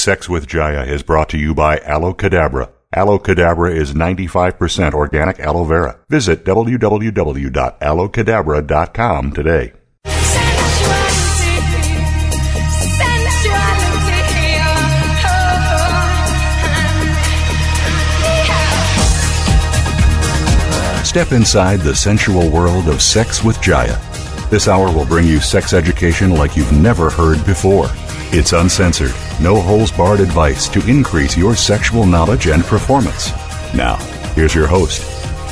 Sex with Jaiya is brought to you by Aloe Cadabra. Aloe Cadabra is 95% organic aloe vera. Visit www.aloecadabra.com today. Step inside the sensual world of sex with Jaiya. This hour will bring you sex education like you've never heard before. It's uncensored, no holes barred advice to increase your sexual knowledge and performance. Now, here's your host,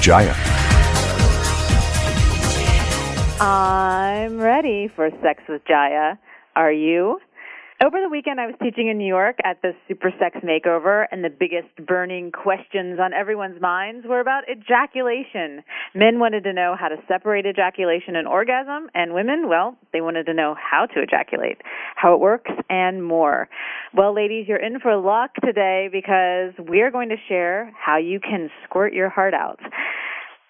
Jaiya. I'm ready for Sex with Jaiya. Are you? Over the weekend, I was teaching in New York at the Super Sex Makeover, and the biggest burning questions on everyone's minds were about ejaculation. Men wanted to know how to separate ejaculation and orgasm, and women, well, they wanted to know how to ejaculate, how it works, and more. Well, ladies, you're in for luck today because we're going to share how you can squirt your heart out.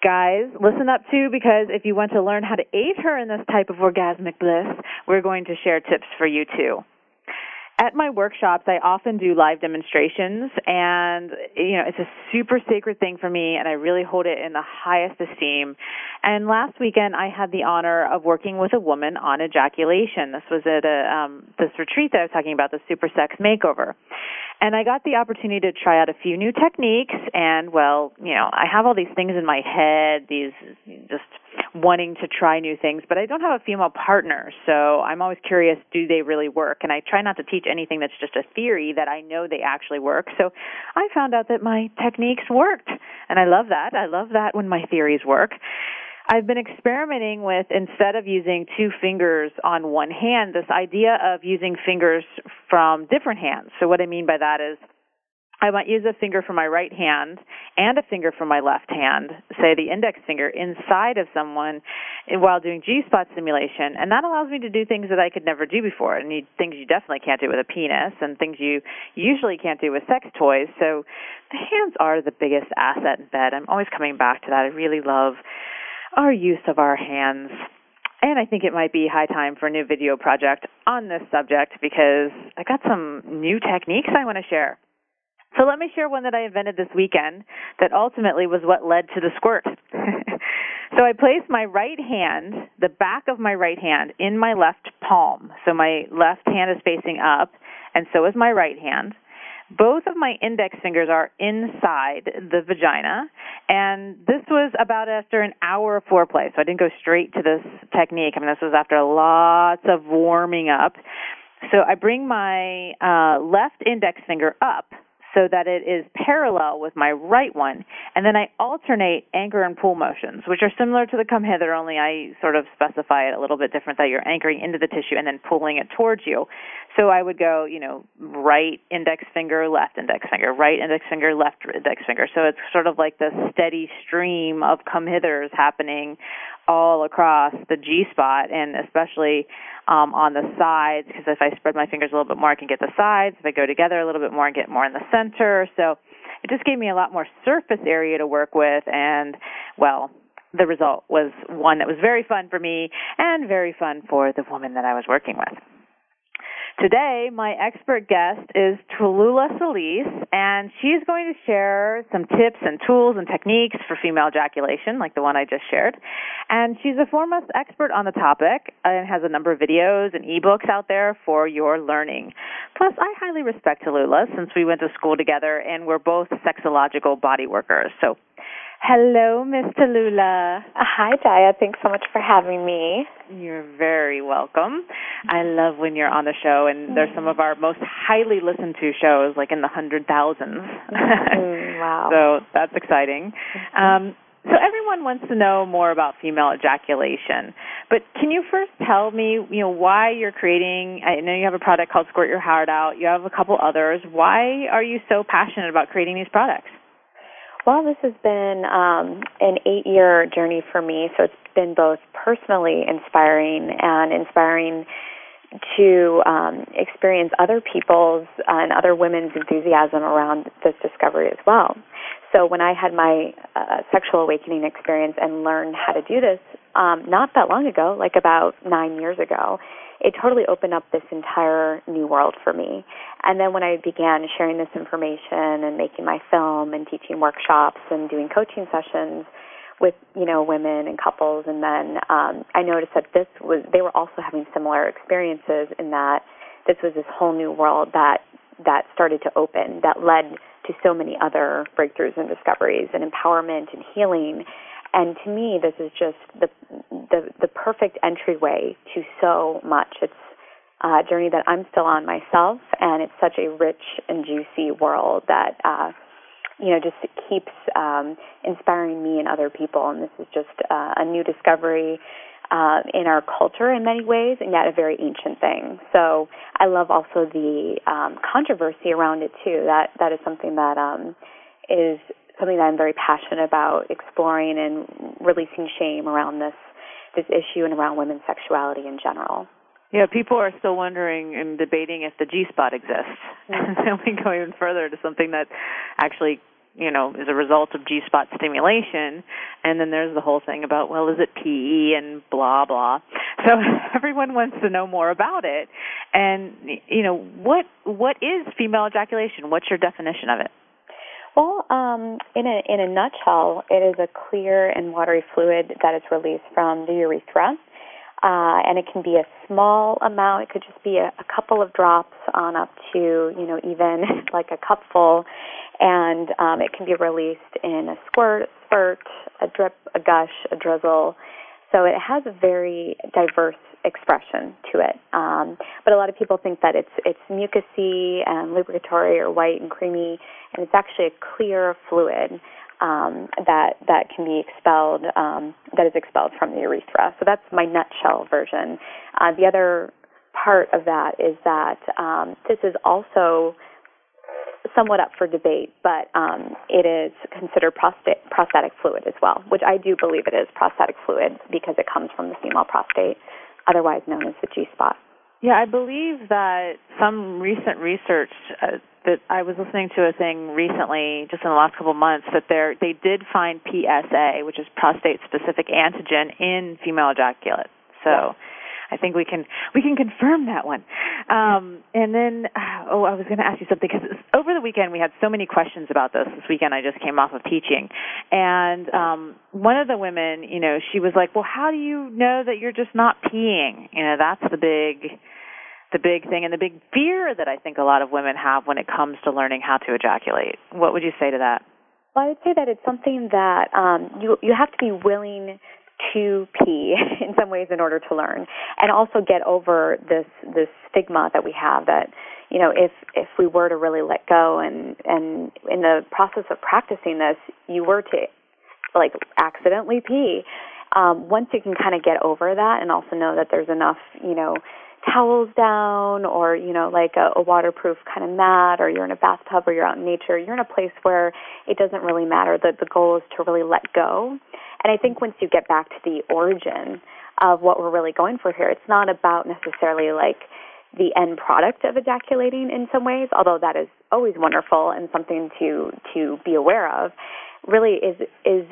Guys, listen up too because if you want to learn how to aid her in this type of orgasmic bliss, we're going to share tips for you too at my workshops, I often do live demonstrations, and you know it's a super sacred thing for me, and I really hold it in the highest esteem. And last weekend, I had the honor of working with a woman on ejaculation. This was at a um, this retreat that I was talking about, the Super Sex Makeover. And I got the opportunity to try out a few new techniques and well, you know, I have all these things in my head, these just wanting to try new things, but I don't have a female partner, so I'm always curious, do they really work? And I try not to teach anything that's just a theory that I know they actually work. So I found out that my techniques worked. And I love that. I love that when my theories work. I've been experimenting with instead of using two fingers on one hand, this idea of using fingers from different hands. So what I mean by that is I might use a finger from my right hand and a finger from my left hand, say the index finger, inside of someone while doing G spot stimulation. And that allows me to do things that I could never do before, and things you definitely can't do with a penis, and things you usually can't do with sex toys. So the hands are the biggest asset in bed. I'm always coming back to that. I really love our use of our hands. And I think it might be high time for a new video project on this subject because I got some new techniques I want to share. So let me share one that I invented this weekend that ultimately was what led to the squirt. so I placed my right hand, the back of my right hand, in my left palm. So my left hand is facing up, and so is my right hand. Both of my index fingers are inside the vagina, and this was about after an hour of foreplay. So I didn't go straight to this technique. I mean, this was after lots of warming up. So I bring my uh, left index finger up so that it is parallel with my right one. And then I alternate anchor and pull motions, which are similar to the come hither, only I sort of specify it a little bit different that you're anchoring into the tissue and then pulling it towards you. So I would go, you know, right index finger, left index finger, right index finger, left index finger. So it's sort of like this steady stream of come hithers happening all across the G spot and especially um, on the sides because if I spread my fingers a little bit more, I can get the sides. If I go together a little bit more, I get more in the center. So it just gave me a lot more surface area to work with, and well, the result was one that was very fun for me and very fun for the woman that I was working with. Today, my expert guest is Tallulah Sulis, and she's going to share some tips and tools and techniques for female ejaculation, like the one I just shared. And she's a foremost expert on the topic and has a number of videos and ebooks out there for your learning. Plus, I highly respect Tallulah since we went to school together and we're both sexological body workers. So Hello, Miss Tallulah. Hi, Jaiya. Thanks so much for having me. You're very welcome. I love when you're on the show, and there's some of our most highly listened to shows, like in the hundred thousands. Mm, wow. so that's exciting. Um, so everyone wants to know more about female ejaculation, but can you first tell me, you know, why you're creating? I know you have a product called Squirt Your Heart Out. You have a couple others. Why are you so passionate about creating these products? Well, this has been um, an eight year journey for me, so it's been both personally inspiring and inspiring to um, experience other people's uh, and other women's enthusiasm around this discovery as well. So when I had my uh, sexual awakening experience and learned how to do this, um, not that long ago, like about nine years ago, it totally opened up this entire new world for me. And then when I began sharing this information and making my film and teaching workshops and doing coaching sessions with you know women and couples, and then um, I noticed that this was they were also having similar experiences in that this was this whole new world that that started to open that led to so many other breakthroughs and discoveries and empowerment and healing. And to me, this is just the the, the perfect entryway to so much. It's a journey that I'm still on myself, and it's such a rich and juicy world that uh, you know just keeps um, inspiring me and other people. And this is just uh, a new discovery uh, in our culture in many ways, and yet a very ancient thing. So I love also the um, controversy around it too. That that is something that um, is something that I'm very passionate about exploring and releasing shame around this this issue and around women's sexuality in general. Yeah, people are still wondering and debating if the G spot exists. Mm-hmm. and then we go even further to something that actually you know is a result of G spot stimulation and then there's the whole thing about well is it PE and blah blah so everyone wants to know more about it and you know what what is female ejaculation what's your definition of it well, um, in a in a nutshell, it is a clear and watery fluid that is released from the urethra, uh, and it can be a small amount. It could just be a, a couple of drops on up to you know even like a cupful, and um, it can be released in a squirt, spurt, a drip, a gush, a drizzle. So it has a very diverse expression to it. Um, but a lot of people think that it's it's mucousy and lubricatory or white and creamy, and it's actually a clear fluid um, that that can be expelled um, that is expelled from the urethra. So that's my nutshell version. Uh, the other part of that is that um, this is also somewhat up for debate, but um, it is considered prostate, prostatic fluid as well, which I do believe it is prostatic fluid because it comes from the female prostate, otherwise known as the G spot. Yeah, I believe that some recent research uh, that I was listening to a thing recently, just in the last couple of months, that there they did find PSA, which is prostate specific antigen, in female ejaculate. So. Yeah I think we can we can confirm that one. Um, and then, oh, I was going to ask you something because over the weekend we had so many questions about this. This weekend I just came off of teaching, and um, one of the women, you know, she was like, "Well, how do you know that you're just not peeing?" You know, that's the big the big thing and the big fear that I think a lot of women have when it comes to learning how to ejaculate. What would you say to that? Well, I would say that it's something that um, you you have to be willing to pee in some ways in order to learn and also get over this this stigma that we have that you know if if we were to really let go and and in the process of practicing this you were to like accidentally pee um once you can kind of get over that and also know that there's enough you know towels down or you know like a, a waterproof kind of mat or you're in a bathtub or you're out in nature you're in a place where it doesn't really matter. That the goal is to really let go. And i think once you get back to the origin of what we're really going for here it's not about necessarily like the end product of ejaculating in some ways although that is always wonderful and something to to be aware of. Really is is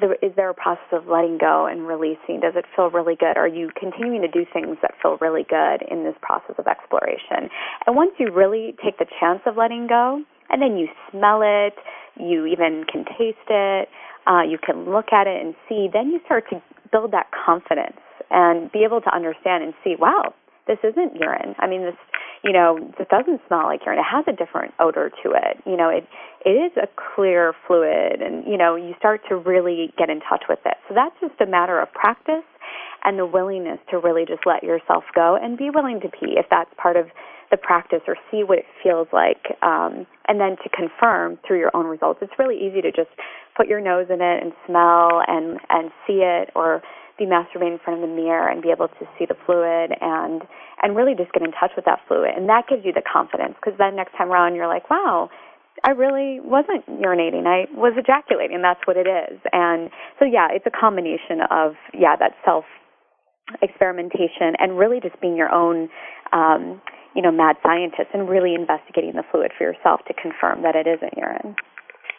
there, is there a process of letting go and releasing? Does it feel really good? Are you continuing to do things that feel really good in this process of exploration? And once you really take the chance of letting go, and then you smell it, you even can taste it, uh, you can look at it and see, then you start to build that confidence and be able to understand and see, wow, this isn't urine. I mean, this, you know, this doesn't smell like urine. It has a different odor to it. You know, it it is a clear fluid, and you know, you start to really get in touch with it. So that's just a matter of practice and the willingness to really just let yourself go and be willing to pee if that's part of the practice or see what it feels like um, and then to confirm through your own results it's really easy to just put your nose in it and smell and and see it or be masturbating in front of the mirror and be able to see the fluid and and really just get in touch with that fluid. And that gives you the confidence because then next time around you're like wow I really wasn't urinating. I was ejaculating. That's what it is. And so yeah it's a combination of yeah that self experimentation and really just being your own um you know mad scientist and really investigating the fluid for yourself to confirm that it isn't urine.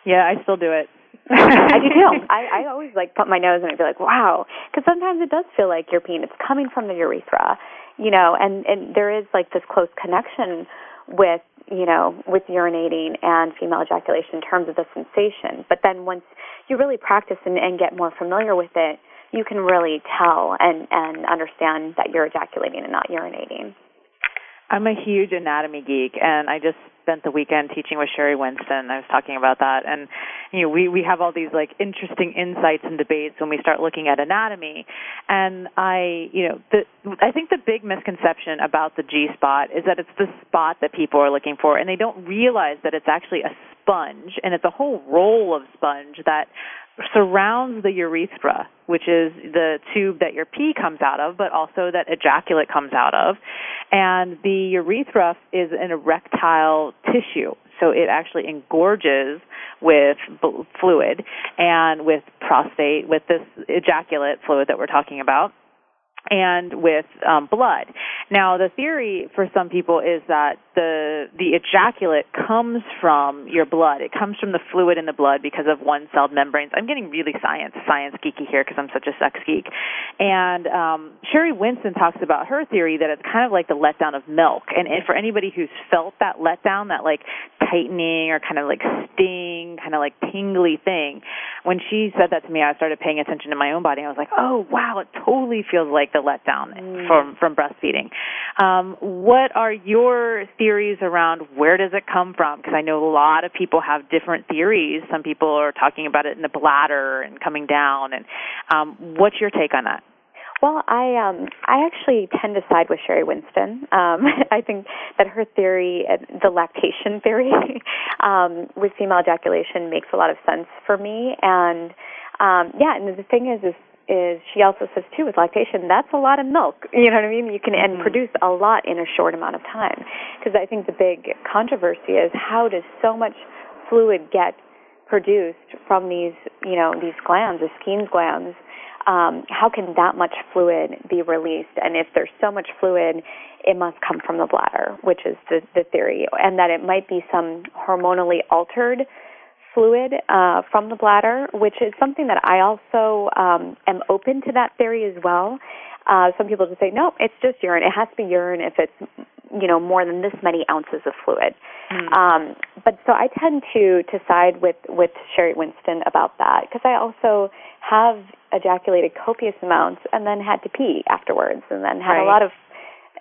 Yeah I still do it I do too. I, I always like put my nose in and be like, wow, because sometimes it does feel like you're peeing. It's coming from the urethra, you know, and and there is like this close connection with you know with urinating and female ejaculation in terms of the sensation. But then once you really practice and, and get more familiar with it, you can really tell and and understand that you're ejaculating and not urinating. I'm a huge anatomy geek, and I just spent the weekend teaching with Sheri Winston. I was talking about that, and you know, we we have all these like interesting insights and debates when we start looking at anatomy. And I, you know, the I think the big misconception about the G spot is that it's the spot that people are looking for, and they don't realize that it's actually a sponge, and it's a whole roll of sponge that surrounds the urethra, which is the tube that your pee comes out of, but also that ejaculate comes out of. And the urethra is an erectile tissue. So it actually engorges with fluid and with prostate, with this ejaculate fluid that we're talking about and with um, blood. Now, the theory for some people is that the the ejaculate comes from your blood. It comes from the fluid in the blood because of one-celled membranes. I'm getting really science science geeky here because I'm such a sex geek. And um, Sheri Winston talks about her theory that it's kind of like the letdown of milk. And for anybody who's felt that letdown, that like tightening or kind of like sting, kind of like tingly thing, when she said that to me, I started paying attention to my own body. I was like, oh wow, it totally feels like the letdown mm. from from breastfeeding. Um, what are your theories around where does it come from? Because I know a lot of people have different theories. Some people are talking about it in the bladder and coming down. And um, what's your take on that? Well, I um I actually tend to side with Sheri Winston. Um I think that her theory, uh, the lactation theory, um with female ejaculation makes a lot of sense for me and um yeah, and the thing is is is she also says too with lactation that's a lot of milk. You know what i mean? You can mm-hmm. and produce a lot in a short amount of time. Because i think the big controversy is how does so much fluid get produced from these you know these glands the Skene's glands? Um, how can that much fluid be released? And if there's so much fluid, it must come from the bladder, which is the, the theory, and that it might be some hormonally altered fluid uh, from the bladder, which is something that I also um, am open to that theory as well. Uh, some people just say, no, it's just urine. It has to be urine if it's, you know, more than this many ounces of fluid. Mm. Um, but so I tend to to side with with Sheri Winston about that because I also have ejaculated copious amounts and then had to pee afterwards, and then had right. a lot of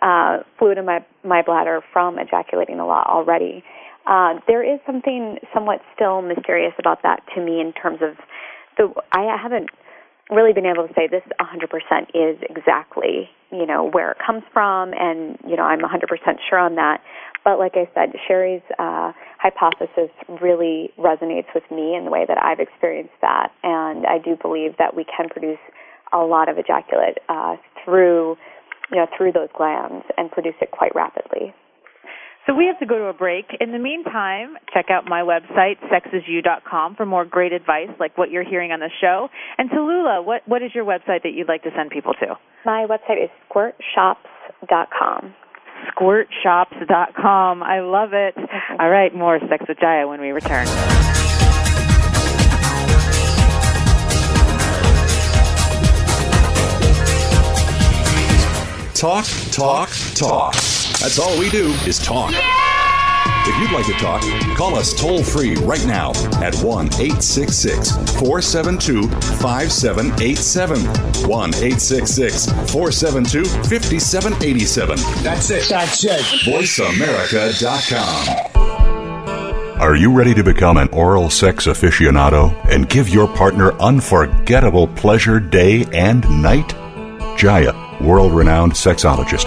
uh, fluid in my my bladder from ejaculating a lot already. Uh, there is something somewhat still mysterious about that to me in terms of the. I haven't really been able to say this 100% is exactly you know where it comes from, and you know I'm 100% sure on that. But like I said, Sheri's uh, hypothesis really resonates with me in the way that I've experienced that, and I do believe that we can produce a lot of ejaculate uh, through, you know, through those glands and produce it quite rapidly. So we have to go to a break. In the meantime, check out my website, sexisyou.com, for more great advice like what you're hearing on the show. And Tallulah, what, what is your website that you'd like to send people to? My website is squirtshops.com squirtshops.com. I love it. All right, more Sex with Jaiya when we return. Talk, talk, talk. That's all we do is talk. Yeah! If you'd like to talk, call us toll free right now at 1 866 472 5787. 1 866 472 5787. That's it. That's it. VoiceAmerica.com. Are you ready to become an oral sex aficionado and give your partner unforgettable pleasure day and night? Jaiya, world renowned sexologist,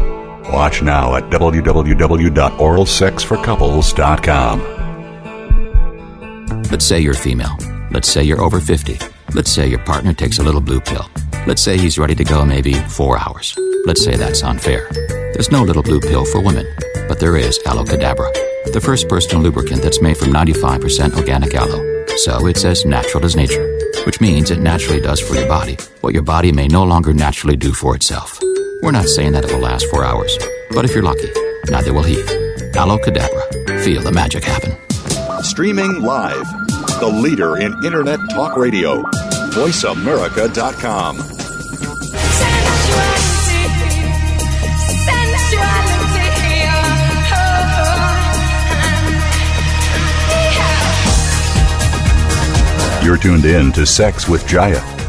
Watch now at www.oralsexforcouples.com. Let's say you're female. Let's say you're over 50. Let's say your partner takes a little blue pill. Let's say he's ready to go maybe four hours. Let's say that's unfair. There's no little blue pill for women, but there is Aloe Cadabra, the first personal lubricant that's made from 95% organic aloe. So it's as natural as nature, which means it naturally does for your body what your body may no longer naturally do for itself. We're not saying that it will last four hours, but if you're lucky, neither will he. Aloe Cadabra. Feel the magic happen. Streaming live. The leader in Internet talk radio. VoiceAmerica.com. You're tuned in to Sex with Jaiya.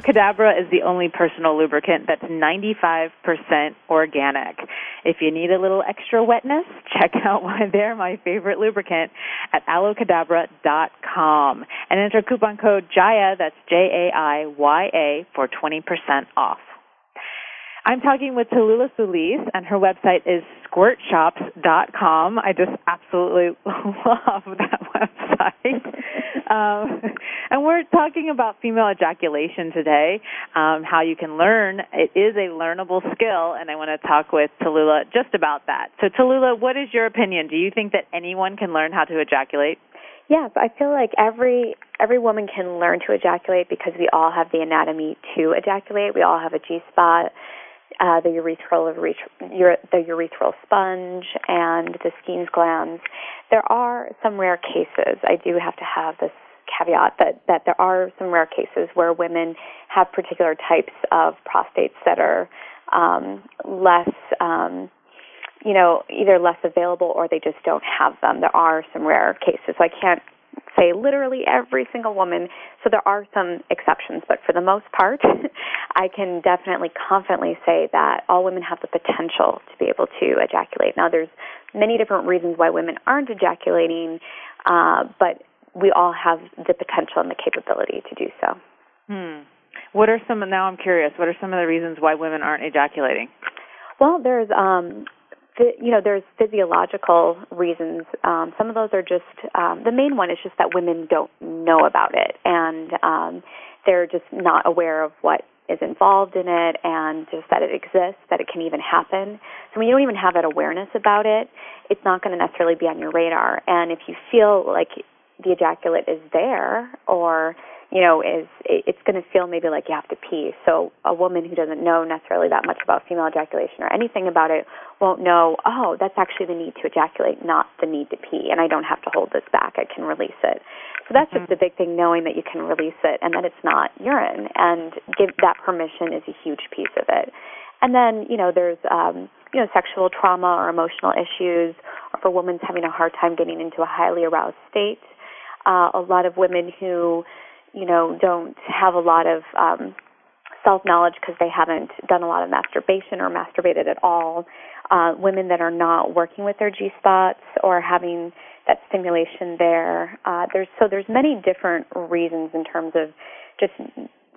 Cadabra is the only personal lubricant that's 95% organic. If you need a little extra wetness, check out why they're my favorite lubricant at aloecadabra.com and enter coupon code JAIYA, that's J-A-I-Y-A, for 20% off. I'm talking with Tallulah Sulis, and her website is squirtshops.com. I just absolutely love that website. Um, and we're talking about female ejaculation today, um, how you can learn. It is a learnable skill, and I want to talk with Tallulah just about that. So, Tallulah, what is your opinion? Do you think that anyone can learn how to ejaculate? Yes, I feel like every every woman can learn to ejaculate because we all have the anatomy to ejaculate. We all have a G spot uh, the urethral the urethral sponge and the Skene's glands. There are some rare cases. I do have to have this caveat that that there are some rare cases where women have particular types of prostates that are um, less. Um, you know, either less available or they just don't have them. There are some rare cases. So I can't say literally every single woman. So there are some exceptions, but for the most part, I can definitely confidently say that all women have the potential to be able to ejaculate. Now, there's many different reasons why women aren't ejaculating, uh, but we all have the potential and the capability to do so. Hmm. What are some? Now I'm curious. What are some of the reasons why women aren't ejaculating? Well, there's um, you know, there's physiological reasons. Um, some of those are just um, the main one is just that women don't know about it, and um, they're just not aware of what is involved in it, and just that it exists, that it can even happen. So when you don't even have that awareness about it, it's not going to necessarily be on your radar. And if you feel like the ejaculate is there, or you know, is it's going to feel maybe like you have to pee. So a woman who doesn't know necessarily that much about female ejaculation or anything about it won't know, oh, that's actually the need to ejaculate, not the need to pee, and I don't have to hold this back. I can release it. So that's mm-hmm. just the big thing, knowing that you can release it and that it's not urine, and give that permission is a huge piece of it. And then, you know, there's um, you know, sexual trauma or emotional issues, or for women having a hard time getting into a highly aroused state. Uh, a lot of women who you know, don't have a lot of um, self knowledge because they haven't done a lot of masturbation or masturbated at all. Uh, women that are not working with their G spots or having that stimulation there. Uh, there's so there's many different reasons in terms of just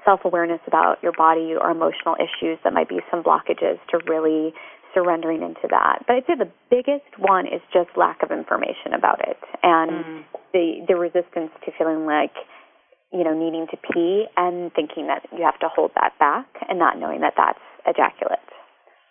self awareness about your body or emotional issues that might be some blockages to really surrendering into that. But I'd say the biggest one is just lack of information about it and mm. the the resistance to feeling like you know, needing to pee and thinking that you have to hold that back and not knowing that that's ejaculate.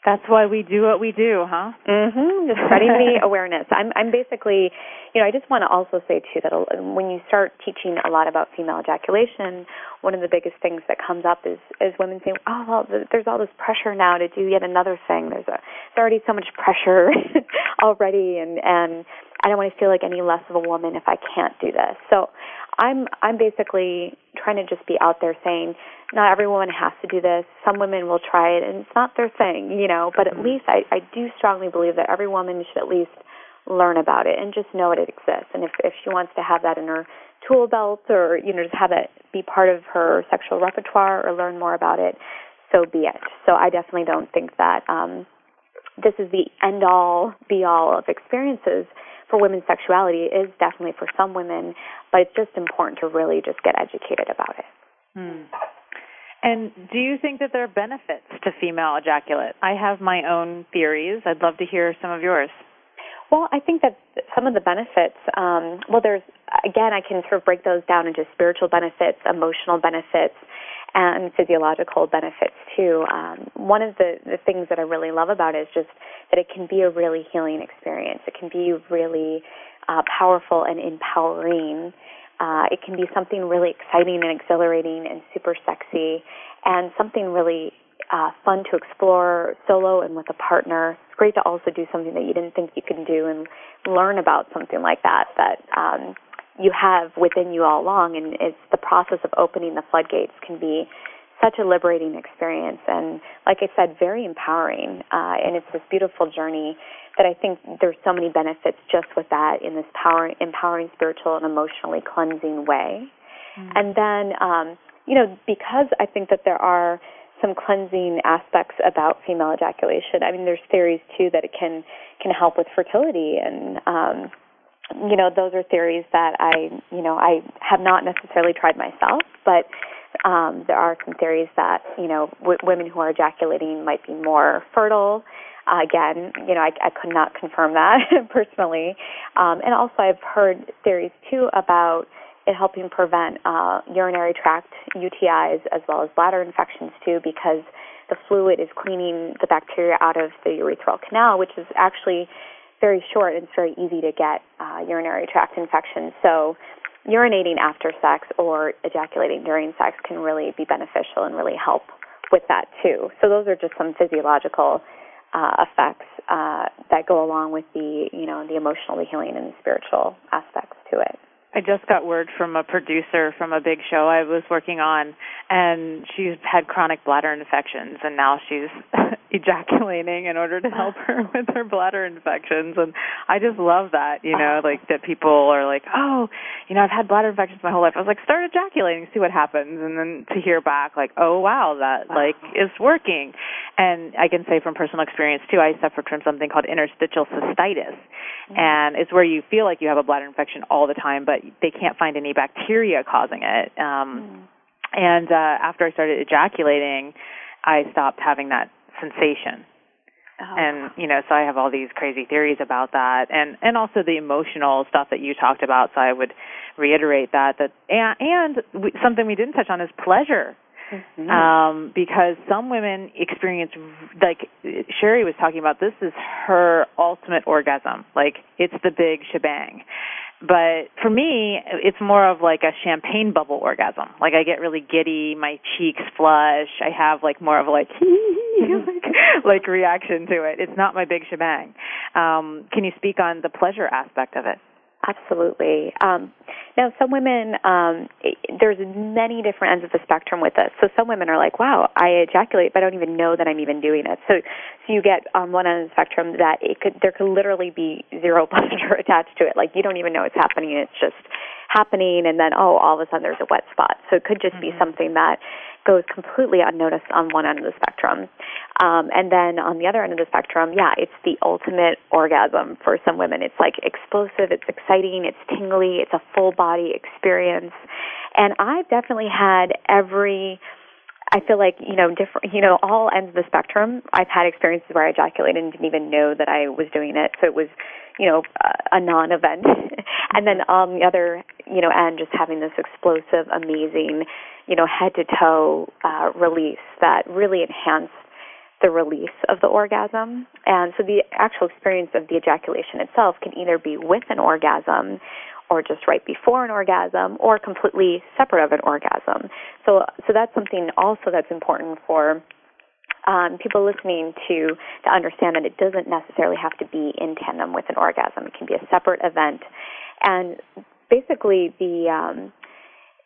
That's why we do what we do, huh? Mhm. Just spreading the awareness. I'm I'm basically, you know, I just want to also say too that when you start teaching a lot about female ejaculation, one of the biggest things that comes up is is women saying, "Oh, well, there's all this pressure now to do yet another thing. There's a there's already so much pressure already and and I don't want to feel like any less of a woman if I can't do this." So, I'm I'm basically trying to just be out there saying not every woman has to do this. Some women will try it and it's not their thing, you know, but at mm-hmm. least I, I do strongly believe that every woman should at least learn about it and just know it exists. And if if she wants to have that in her tool belt or, you know, just have it be part of her sexual repertoire or learn more about it, so be it. So I definitely don't think that um this is the end all be all of experiences for women's sexuality is definitely for some women, but it's just important to really just get educated about it. Hmm. And do you think that there are benefits to female ejaculate? I have my own theories. I'd love to hear some of yours. Well, I think that some of the benefits, um, well, there's, again, I can sort of break those down into spiritual benefits, emotional benefits, and physiological benefits too. Um, one of the, the things that I really love about it is just that it can be a really healing experience. It can be really uh, powerful and empowering. Uh, it can be something really exciting and exhilarating and super sexy, and something really uh, fun to explore solo and with a partner. It's great to also do something that you didn't think you could do and learn about something like that that um, you have within you all along. And it's the process of opening the floodgates can be such a liberating experience and, like I said, very empowering. Uh, and it's this beautiful journey that I think there's so many benefits just with that in this power, empowering, spiritual, and emotionally cleansing way. Mm-hmm. And then, um, you know, because I think that there are some cleansing aspects about female ejaculation. I mean, there's theories too that it can can help with fertility, and um, you know, those are theories that I, you know, I have not necessarily tried myself, but um, there are some theories that you know w- women who are ejaculating might be more fertile. Uh, again, you know, I, I could not confirm that personally, um, and also I've heard theories too about it helping prevent uh, urinary tract UTIs as well as bladder infections too, because the fluid is cleaning the bacteria out of the urethral canal, which is actually very short it's very easy to get uh, urinary tract infections. So, urinating after sex or ejaculating during sex can really be beneficial and really help with that too. So, those are just some physiological uh, effects uh, that go along with the, you know, the emotional, the healing, and the spiritual aspects to it. I just got word from a producer from a big show I was working on, and she's had chronic bladder infections, and now she's ejaculating in order to help her with her bladder infections. And I just love that, you know, like that people are like, oh, you know, I've had bladder infections my whole life. I was like, start ejaculating, see what happens, and then to hear back, like, oh wow, that like is working. And I can say from personal experience too, I suffered from something called interstitial cystitis, mm-hmm. and it's where you feel like you have a bladder infection all the time, but they can't find any bacteria causing it. Um, mm. And uh, after I started ejaculating, I stopped having that sensation. Oh. And you know, so I have all these crazy theories about that, and and also the emotional stuff that you talked about. So I would reiterate that that and, and we, something we didn't touch on is pleasure. Mm-hmm. Um, because some women experience, like Sheri was talking about, this is her ultimate orgasm. Like it's the big shebang. But for me, it's more of like a champagne bubble orgasm. Like I get really giddy, my cheeks flush. I have like more of like like, like reaction to it. It's not my big shebang. Um, can you speak on the pleasure aspect of it? Absolutely. Um, now, some women, um, there's many different ends of the spectrum with this. So some women are like, "Wow, I ejaculate, but I don't even know that I'm even doing it." So, so you get on one end of the spectrum that it could, there could literally be zero pleasure attached to it. Like you don't even know it's happening. It's just happening, and then oh, all of a sudden there's a wet spot. So it could just mm-hmm. be something that goes completely unnoticed on one end of the spectrum. Um, and then on the other end of the spectrum, yeah, it's the ultimate orgasm for some women. It's like explosive, it's exciting, it's tingly, it's a full body experience. And I've definitely had every I feel like, you know, different, you know, all ends of the spectrum. I've had experiences where I ejaculated and didn't even know that I was doing it. So it was, you know, a non-event. and then on the other, you know, end, just having this explosive, amazing, you know, head to toe uh, release that really enhanced the release of the orgasm. And so the actual experience of the ejaculation itself can either be with an orgasm or just right before an orgasm or completely separate of an orgasm. So so that's something also that's important for um, people listening to to understand that it doesn't necessarily have to be in tandem with an orgasm. It can be a separate event, and basically the um,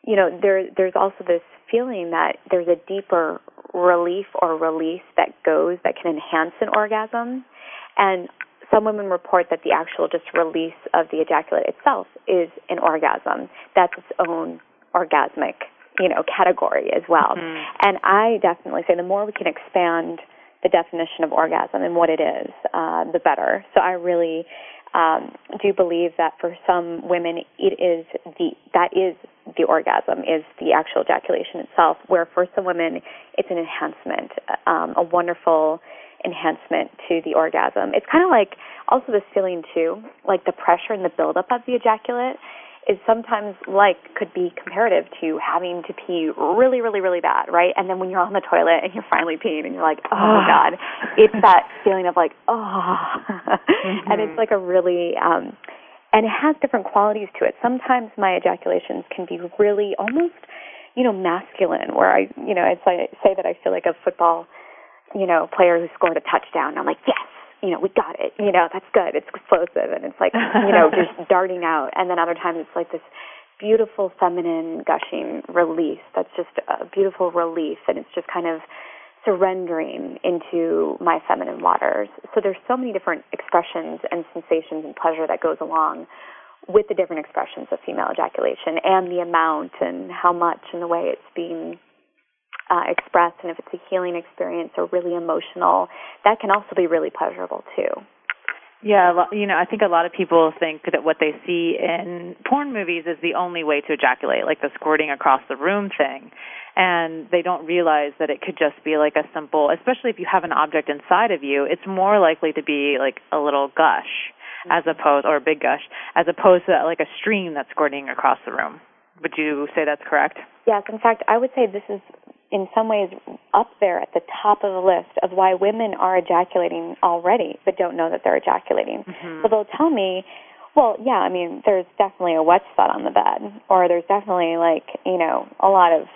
you know, there there's also this feeling that there's a deeper relief or release that goes that can enhance an orgasm. And some women report that the actual just release of the ejaculate itself is an orgasm. That's its own orgasmic, you know, category as well. Mm-hmm. And I definitely say the more we can expand the definition of orgasm and what it is, uh, the better. So I really um, do believe that for some women, it is the that is the orgasm is the actual ejaculation itself. Where for some women, it's an enhancement, um, a wonderful enhancement to the orgasm. It's kind of like also this feeling too, like the pressure and the buildup of the ejaculate is sometimes like could be comparative to having to pee really, really, really bad, right? And then when you're on the toilet and you're finally peeing and you're like, oh my god, it's that feeling of like, oh, mm-hmm. and it's like a really, um, and it has different qualities to it. Sometimes my ejaculations can be really almost, you know, masculine, where I, you know, it's like say that I feel like a football, you know, player who scored a touchdown. I'm like, yes, you know, we got it. You know, that's good. It's explosive and it's like, you know, just darting out. And then other times it's like this beautiful feminine gushing release. That's just a beautiful relief and it's just kind of surrendering into my feminine waters. So there's so many different expressions and sensations and pleasure that goes along with the different expressions of female ejaculation and the amount and how much and the way it's being uh, expressed, and if it's a healing experience or really emotional, that can also be really pleasurable too. Yeah, you know, I think a lot of people think that what they see in porn movies is the only way to ejaculate, like the squirting across the room thing. And they don't realize that it could just be like a simple, especially if you have an object inside of you, it's more likely to be like a little gush as mm-hmm. opposed, or a big gush, as opposed to like a stream that's squirting across the room. Would you say that's correct? Yes. In fact, I would say this is in some ways up there at the top of the list of why women are ejaculating already but don't know that they're ejaculating. Mm-hmm. So they'll tell me, well, yeah, I mean, there's definitely a wet spot on the bed, or there's definitely like, you know, a lot of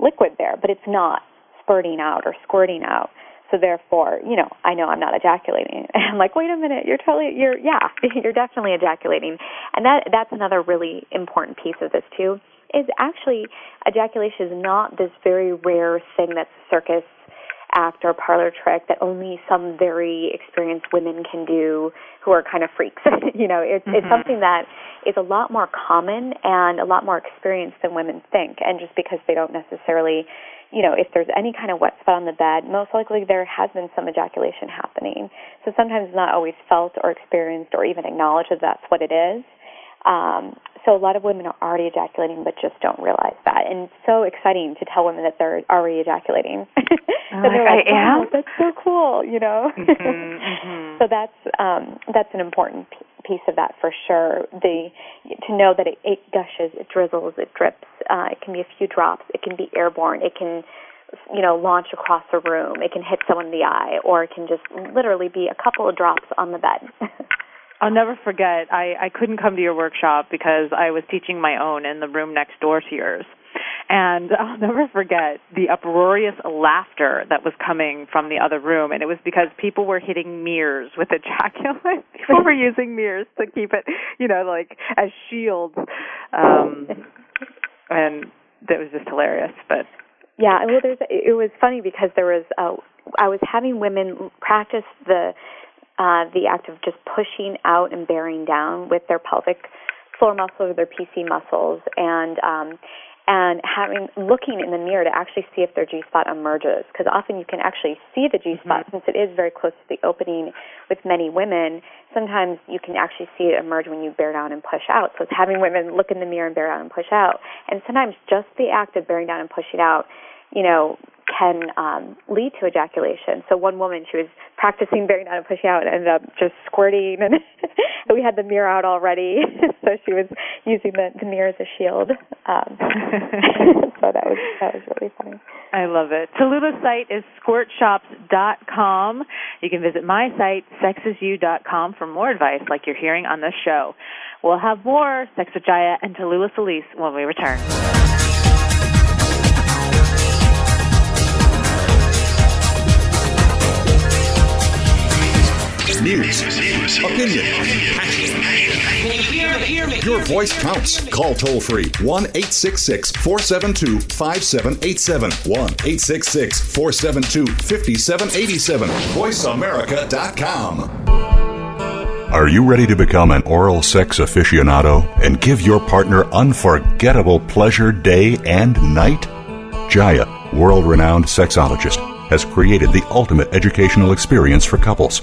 liquid there, but it's not spurting out or squirting out. So therefore, you know, I know I'm not ejaculating. And I'm like, wait a minute, you're totally, you're, yeah, you're definitely ejaculating. And that, that's another really important piece of this too is actually ejaculation is not this very rare thing that's a circus act or parlor trick that only some very experienced women can do who are kind of freaks. you know, it's mm-hmm. it's something that is a lot more common and a lot more experienced than women think. And just because they don't necessarily, you know, if there's any kind of wet spot on the bed, most likely there has been some ejaculation happening. So sometimes it's not always felt or experienced or even acknowledged that that's what it is. Um, so a lot of women are already ejaculating but just don't realize that. And it's so exciting to tell women that they're already ejaculating. Oh, they're like, I am. Oh, that's so cool, you know. Mm-hmm, mm-hmm. so that's um, that's an important piece of that for sure. The to know that it, it gushes, it drizzles, it drips. Uh, it can be a few drops. It can be airborne. It can you know, launch across a room. It can hit someone in the eye, or it can just literally be a couple of drops on the bed. I'll never forget. I I couldn't come to your workshop because I was teaching my own in the room next door to yours. And I'll never forget the uproarious laughter that was coming from the other room. And it was because people were hitting mirrors with ejaculate. people were using mirrors to keep it, you know, like as shields. Um, and that was just hilarious. But yeah, well, there's it was funny because there was uh, I was having women practice the uh, the act of just pushing out and bearing down with their pelvic floor muscles or their PC muscles, and um, and having looking in the mirror to actually see if their G spot emerges, because often you can actually see the G spot mm-hmm. since it is very close to the opening. With many women, sometimes you can actually see it emerge when you bear down and push out. So it's having women look in the mirror and bear down and push out, and sometimes just the act of bearing down and pushing out you know, can um, lead to ejaculation. So one woman, she was practicing bearing down and pushing out, and ended up just squirting, and we had the mirror out already, so she was using the, the mirror as a shield. Um, so that was that was really funny. I love it. Tallulah's site is squirtshops.com. You can visit my site, sexisyou.com, for more advice like you're hearing on this show. We'll have more Sex with Jaiya and Tallulah Sulis when we return. News, opinion, Your voice counts. Call toll free 1 866 472 5787. 1 866 472 5787. VoiceAmerica.com. Are you ready to become an oral sex aficionado and give your partner unforgettable pleasure day and night? Jaiya, world renowned sexologist has created the ultimate educational experience for couples.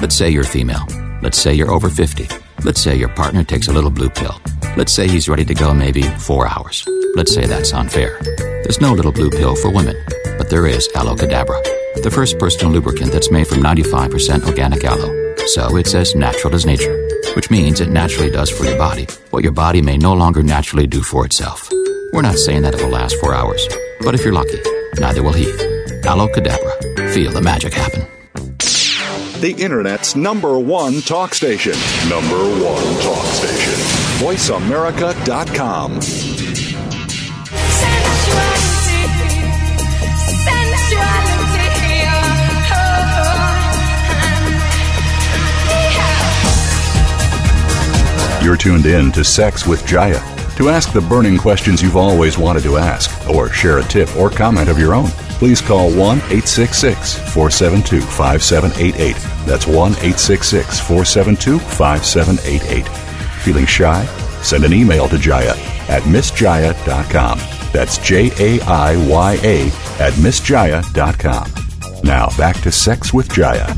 Let's say you're female. Let's say you're over 50. Let's say your partner takes a little blue pill. Let's say he's ready to go maybe four hours. Let's say that's unfair. There's no little blue pill for women, but there is Aloe Cadabra, the first personal lubricant that's made from 95% organic aloe. So it's as natural as nature, which means it naturally does for your body what your body may no longer naturally do for itself. We're not saying that it will last four hours, but if you're lucky, neither will he. Aloe Cadabra. Feel the magic happen. The Internet's number one talk station. Number one talk station. VoiceAmerica.com. You're tuned in to Sex with Jaiya. To ask the burning questions you've always wanted to ask, or share a tip or comment of your own, please call 1 866 472 5788. That's 1 866 472 5788. Feeling shy? Send an email to Jaiya at MissJaiya.com. That's J A I Y A at MissJaiya.com. Now back to Sex with Jaiya.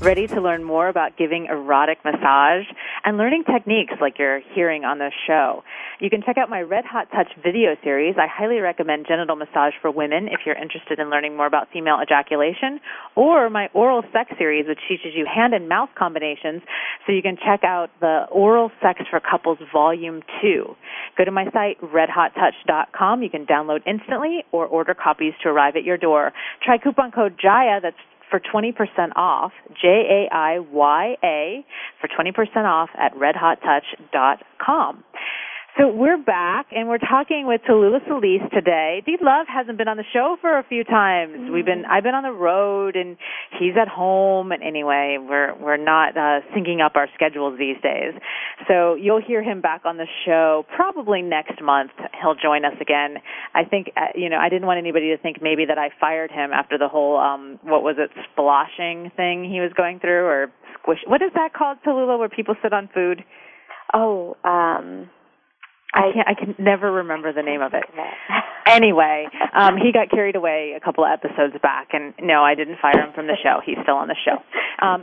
Ready to learn more about giving erotic massage and learning techniques like you're hearing on this show? You can check out my Red Hot Touch video series. I highly recommend genital massage for women if you're interested in learning more about female ejaculation, or my oral sex series, which teaches you hand and mouth combinations. So you can check out the Oral Sex for Couples Volume 2. Go to my site, redhottouch.com. You can download instantly or order copies to arrive at your door. Try coupon code JAIYA, that's for 20% off, J A I Y A, for 20% off at redhottouch.com. So we're back and we're talking with Tallulah Sulis today. Deep Love hasn't been on the show for a few times. Mm-hmm. We've been I've been on the road and he's at home and anyway, we're we're not uh syncing up our schedules these days. So you'll hear him back on the show probably next month. He'll join us again. I think uh, you know, I didn't want anybody to think maybe that I fired him after the whole um what was it sploshing thing he was going through or squish what is that called Tallulah where people sit on food? Oh, um I can't. I can never remember the name of it. anyway, um, he got carried away a couple of episodes back, and no, I didn't fire him from the show. He's still on the show. Um,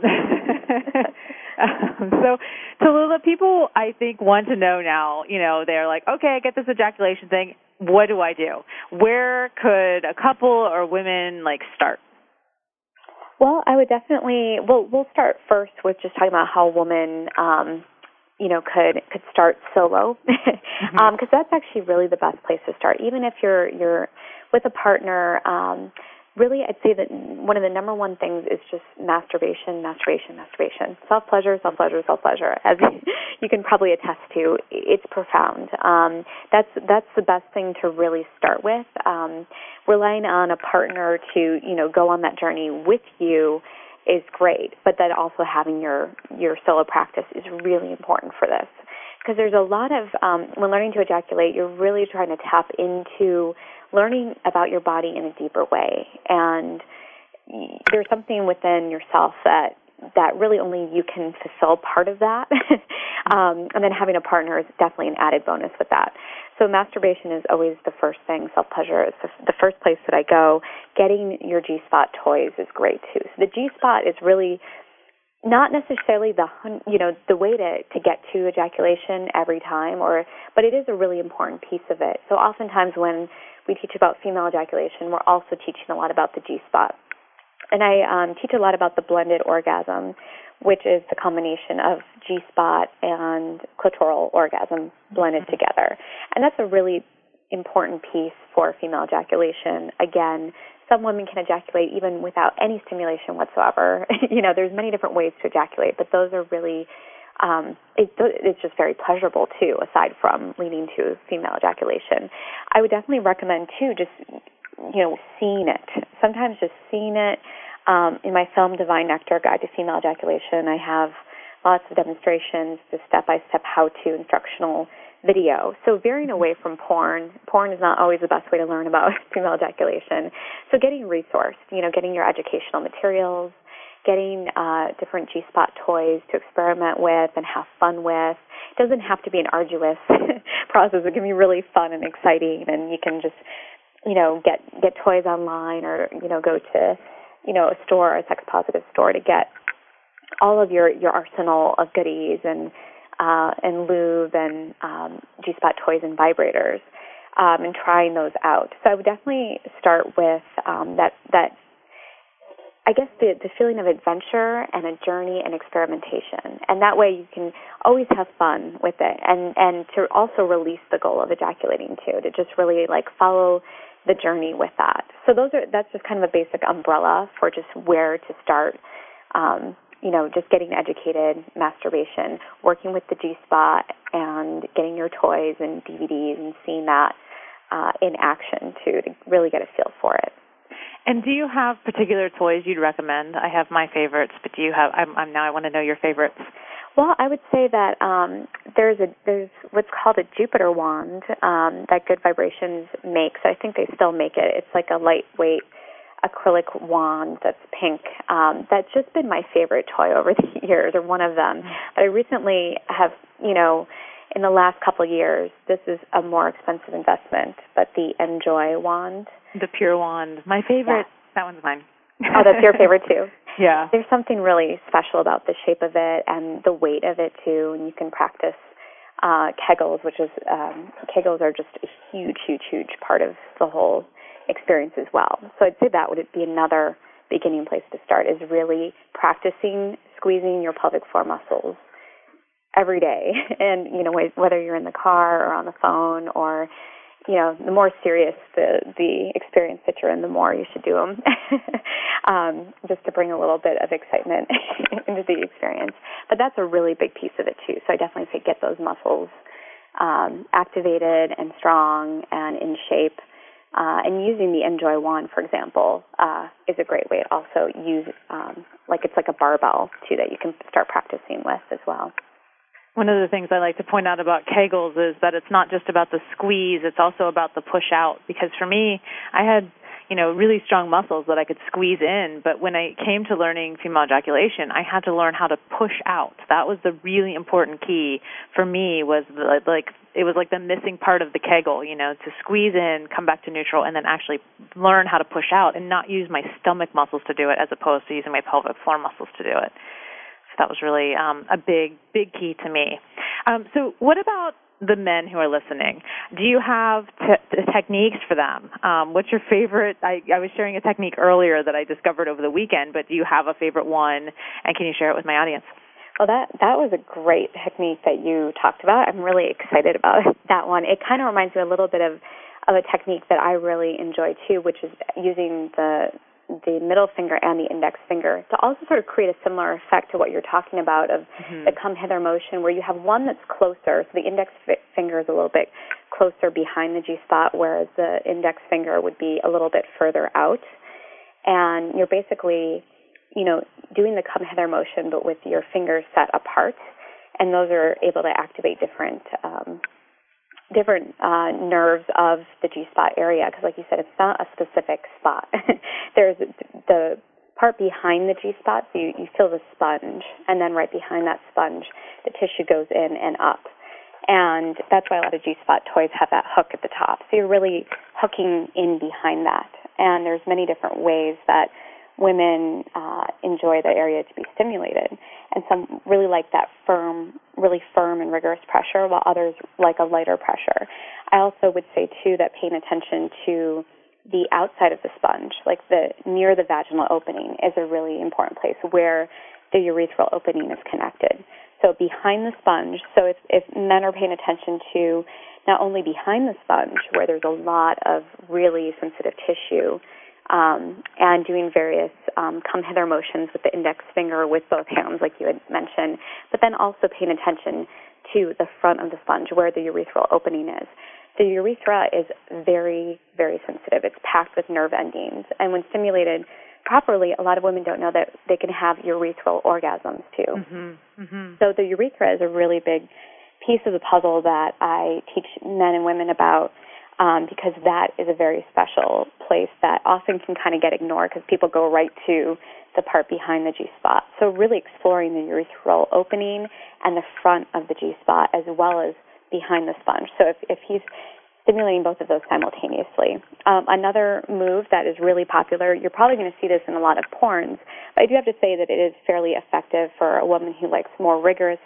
um, so, Tallulah, people I think want to know now. You know, they're like, okay, I get this ejaculation thing. What do I do? Where could a couple or women like start? Well, I would definitely. Well, we'll start first with just talking about how a woman um, you know could could start solo. Because mm-hmm. um, that's actually really the best place to start. Even if you're you're with a partner um, really i'd say that one of the number one things is just masturbation masturbation masturbation. Self pleasure self pleasure self pleasure as you can probably attest to. It's profound. Um, that's that's the best thing to really start with. Um, relying on a partner to you know go on that journey with you is great, but then also having your your solo practice is really important for this. Because there's a lot of um, when learning to ejaculate, you're really trying to tap into learning about your body in a deeper way, and there's something within yourself that that really only you can fulfill part of that, um, and then having a partner is definitely an added bonus with that. So masturbation is always the first thing. Self pleasure is the, first place that I go. Getting your G spot toys is great too. So the G spot is really not necessarily the you know the way to to get to ejaculation every time or but it is a really important piece of it so oftentimes when we teach about female ejaculation we're also teaching a lot about the g spot and i um, teach a lot about the blended orgasm which is the combination of G spot and clitoral orgasm blended together. And that's a really important piece for female ejaculation. Again, some women can ejaculate even without any stimulation whatsoever. you know, there's many different ways to ejaculate, but those are really um, it, it's just very pleasurable too. Aside from leading to female ejaculation, I would definitely recommend too just you know, seeing it. Sometimes just seeing it. Um, in my film Divine Nectar Guide to Female Ejaculation, I have lots of demonstrations, the step-by-step how-to instructional video. So veering away from porn. Porn is not always the best way to learn about female ejaculation. So getting resourced, you know, getting your educational materials, getting uh, different G-spot toys to experiment with and have fun with. It doesn't have to be an arduous process. It can be really fun and exciting, and you can just, you know, get get toys online or you know go to, you know, a store, a sex positive store to get all of your your arsenal of goodies and uh, and lube and um, G-spot toys and vibrators. Um, and trying those out. So I would definitely start with um, that that I guess the the feeling of adventure and a journey and experimentation, and that way you can always have fun with it, and and to also release the goal of ejaculating too, to just really like follow the journey with that. So those are that's just kind of a basic umbrella for just where to start. Um, you know, just getting educated, masturbation, working with the G spot, and getting your toys and DVDs and seeing that uh, in action too to really get a feel for it. And do you have particular toys you'd recommend? I have my favorites, but do you have? I'm, I'm now. I want to know your favorites. Well, I would say that um, there's a there's what's called a Jupiter wand um, that Good Vibrations makes. I think they still make it. It's like a lightweight acrylic wand that's pink. Um, that's just been my favorite toy over the years, or one of them. Mm-hmm. But I recently have, you know, in the last couple of years, this is a more expensive investment. But the njoy wand the pure wand. My favorite. Yeah. That one's mine. oh, that's your favorite too. Yeah. There's something really special about the shape of it and the weight of it too, and you can practice uh, Kegels, which is um, Kegels are just a huge, huge, huge part of the whole experience as well. So I'd say that would be another beginning place to start is really practicing squeezing your pelvic floor muscles every day, and you know whether you're in the car or on the phone or you know, the more serious the the experience that you're in, the more you should do them, um, just to bring a little bit of excitement into the experience. But that's a really big piece of it too. So I definitely say get those muscles um, activated and strong and in shape. Uh, and using the njoy wand, for example, uh, is a great way to also use, um, like it's like a barbell too that you can start practicing with as well. One of the things I like to point out about Kegels is that it's not just about the squeeze, it's also about the push out. Because for me, I had, you know, really strong muscles that I could squeeze in, but when I came to learning female ejaculation, I had to learn how to push out. That was the really important key for me was the, like it was like the missing part of the Kegel, you know, to squeeze in, come back to neutral, and then actually learn how to push out and not use my stomach muscles to do it as opposed to using my pelvic floor muscles to do it that was really um, a big, big key to me. Um, so, what about the men who are listening? Do you have t- techniques for them? Um, what's your favorite? I, I was sharing a technique earlier that I discovered over the weekend, but do you have a favorite one? And can you share it with my audience? Well, that that was a great technique that you talked about. I'm really excited about that one. It kind of reminds me a little bit of of a technique that I really enjoy too, which is using the the middle finger and the index finger to also sort of create a similar effect to what you're talking about of mm-hmm. the come hither motion where you have one that's closer. So the index fi- finger is a little bit closer behind the G spot whereas the index finger would be a little bit further out. And you're basically you know doing the come hither motion but with your fingers set apart. And those are able to activate different um, different uh, nerves of the G spot area because, like you said, it's not a specific spot. There's the part behind the G spot, so you, you feel the sponge, and then right behind that sponge, the tissue goes in and up. And that's why a lot of G spot toys have that hook at the top. So you're really hooking in behind that. And there's many different ways that women uh, enjoy the area to be stimulated, and some really like that firm, really firm and rigorous pressure, while others like a lighter pressure. I also would say too that paying attention to the outside of the sponge, like the near the vaginal opening, is a really important place where the urethral opening is connected. So behind the sponge, so if, if men are paying attention to not only behind the sponge, where there's a lot of really sensitive tissue um, and doing various um, come hither motions with the index finger with both hands, like you had mentioned, but then also paying attention to the front of the sponge where the urethral opening is. the urethra is very, very sensitive. It's packed with nerve endings. And when stimulated properly, a lot of women don't know that they can have urethral orgasms too. Mm-hmm. Mm-hmm. So the urethra is a really big piece of the puzzle that I teach men and women about um, because that is a very special place that often can kind of get ignored because people go right to the part behind the G spot. So really exploring the urethral opening and the front of the G spot as well as behind the sponge. So if, if he's stimulating both of those simultaneously. Um, another move that is really popular, you're probably going to see this in a lot of porns, but I do have to say that it is fairly effective for a woman who likes more rigorous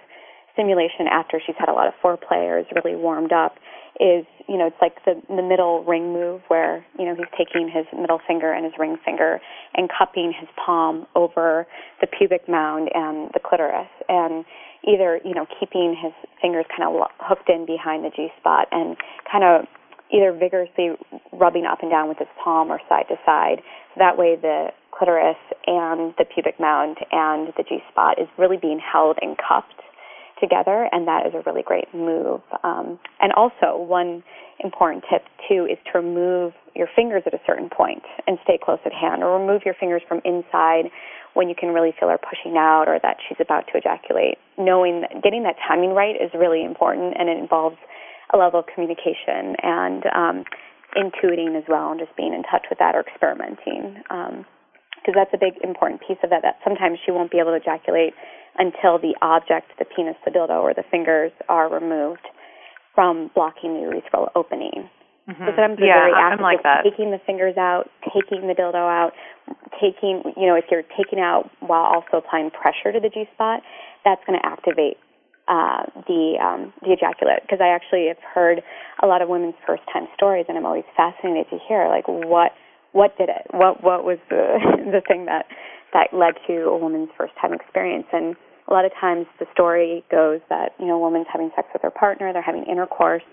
stimulation after she's had a lot of foreplay or is really warmed up is, you know, it's like the the middle ring move where, you know, he's taking his middle finger and his ring finger and cupping his palm over the pubic mound and the clitoris and either, you know, keeping his fingers kind of hooked in behind the G spot and kind of either vigorously rubbing up and down with his palm or side to side. That way the clitoris and the pubic mound and the G spot is really being held and cupped together, and that is a really great move. Um, and also, one important tip too is to remove your fingers at a certain point and stay close at hand, or remove your fingers from inside when you can really feel her pushing out or that she's about to ejaculate. Knowing that getting that timing right is really important, and it involves a level of communication and um, intuiting as well, and just being in touch with that or experimenting. Um, because that's a big important piece of it. That sometimes she won't be able to ejaculate until the object, the penis, the dildo, or the fingers are removed from blocking the urethral opening. Mm-hmm. So sometimes yeah, very I'm active like that. taking the fingers out, taking the dildo out, taking, you know, if you're taking out while also applying pressure to the G spot, that's going to activate uh, the um, the ejaculate. Because I actually have heard a lot of women's first time stories, and I'm always fascinated to hear like what what did it? What what was the the thing that that led to a woman's first time experience? And a lot of times the story goes that you know a woman's having sex with her partner, they're having intercourse,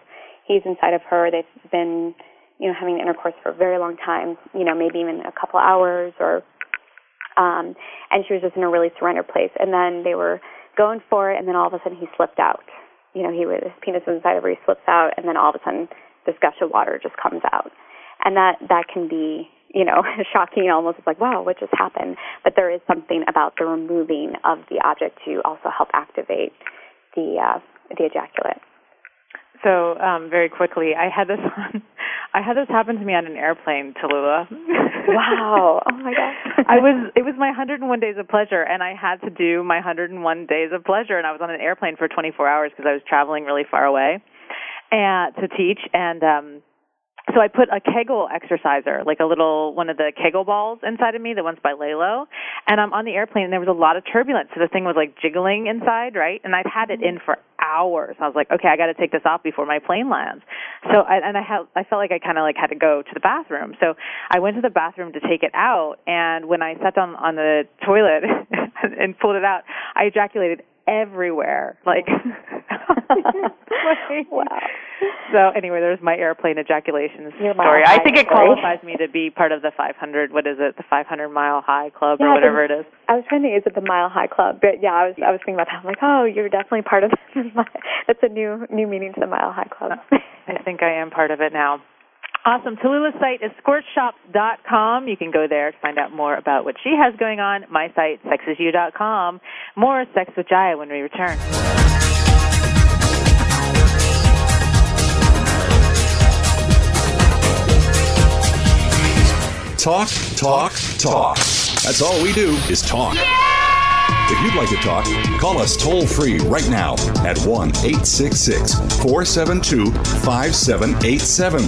he's inside of her, they've been you know having intercourse for a very long time, you know maybe even a couple hours or um and she was just in a really surrender place and then they were going for it and then all of a sudden he slipped out. You know, he was his penis was inside of her, he slips out and then all of a sudden this gush of water just comes out. And that that can be you know, shocking almost. It's like, wow, what just happened? But there is something about the removing of the object to also help activate the uh, the ejaculate. So, um, very quickly, I had this on, I had this happen to me on an airplane, Tallulah. wow! Oh my gosh! I was it was my 101 days of pleasure, and I had to do my 101 days of pleasure, and I was on an airplane for 24 hours because I was traveling really far away, and to teach, and um so I put a Kegel exerciser, like a little one of the Kegel balls inside of me, the ones by Lelo, and I'm on the airplane and there was a lot of turbulence. So the thing was like jiggling inside, right? And I've had it mm-hmm. in for hours. I was like, okay, I got to take this off before my plane lands. So I, and I had I felt like I kind of like had to go to the bathroom. So I went to the bathroom to take it out, and when I sat down on the toilet and pulled it out, I ejaculated everywhere. Like, wow. So anyway, there's my airplane ejaculation Your story. I think it qualifies me to be part of the 500. What is it? The 500 mile high club Yeah, or whatever it is. I was trying to use it the Mile High Club, but yeah, I was I was thinking about that. I'm like, oh, you're definitely part of that. that's a new new meaning to the Mile High Club. I think I am part of it now. Awesome. Tallulah's site is squirtshops.com. You can go there to find out more about what she has going on. My site, sexisyou.com. More Sex with Jaya when we return. Talk, talk, talk. That's all we do is talk. If you'd like to talk, call us toll free right now at 1 866 472 5787.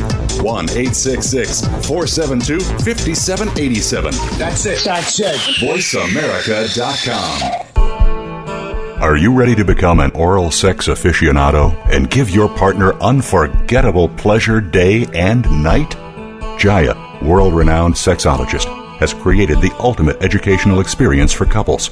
1 866 472 5787. That's it. That's it. VoiceAmerica.com. Are you ready to become an oral sex aficionado and give your partner unforgettable pleasure day and night? Jaiya, world renowned sexologist, has created the ultimate educational experience for couples.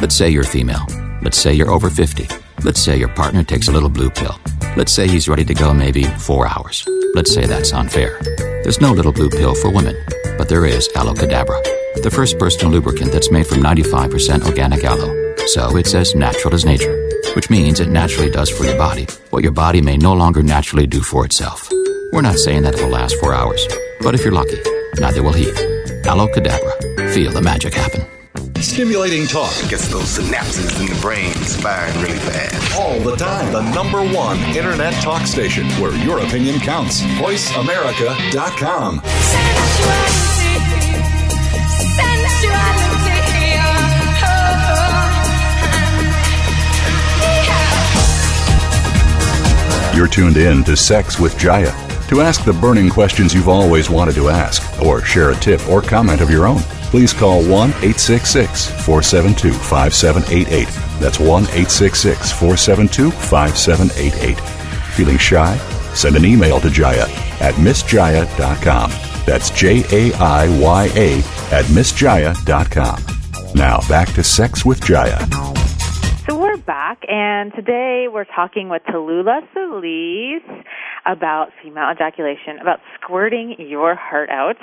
Let's say you're female. Let's say you're over 50. Let's say your partner takes a little blue pill. Let's say he's ready to go maybe four hours. Let's say that's unfair. There's no little blue pill for women, but there is Aloe Cadabra, the first personal lubricant that's made from 95% organic aloe. So it's as natural as nature, which means it naturally does for your body what your body may no longer naturally do for itself. We're not saying that it will last four hours, but if you're lucky, neither will he. Aloe Cadabra. Feel the magic happen. Stimulating talk. Gets those synapses in the brain firing really fast. All the time. The number one internet talk station where your opinion counts. VoiceAmerica.com. You're tuned in to Sex with Jaiya. To ask the burning questions you've always wanted to ask, or share a tip or comment of your own, please call 1 866 472 5788. That's 1 866 472 5788. Feeling shy? Send an email to Jaiya at MissJaiya.com. That's J A I Y A at MissJaiya.com. Now back to Sex with Jaiya. So we're back, and today we're talking with Tallulah Sulis about female ejaculation, about squirting your heart out.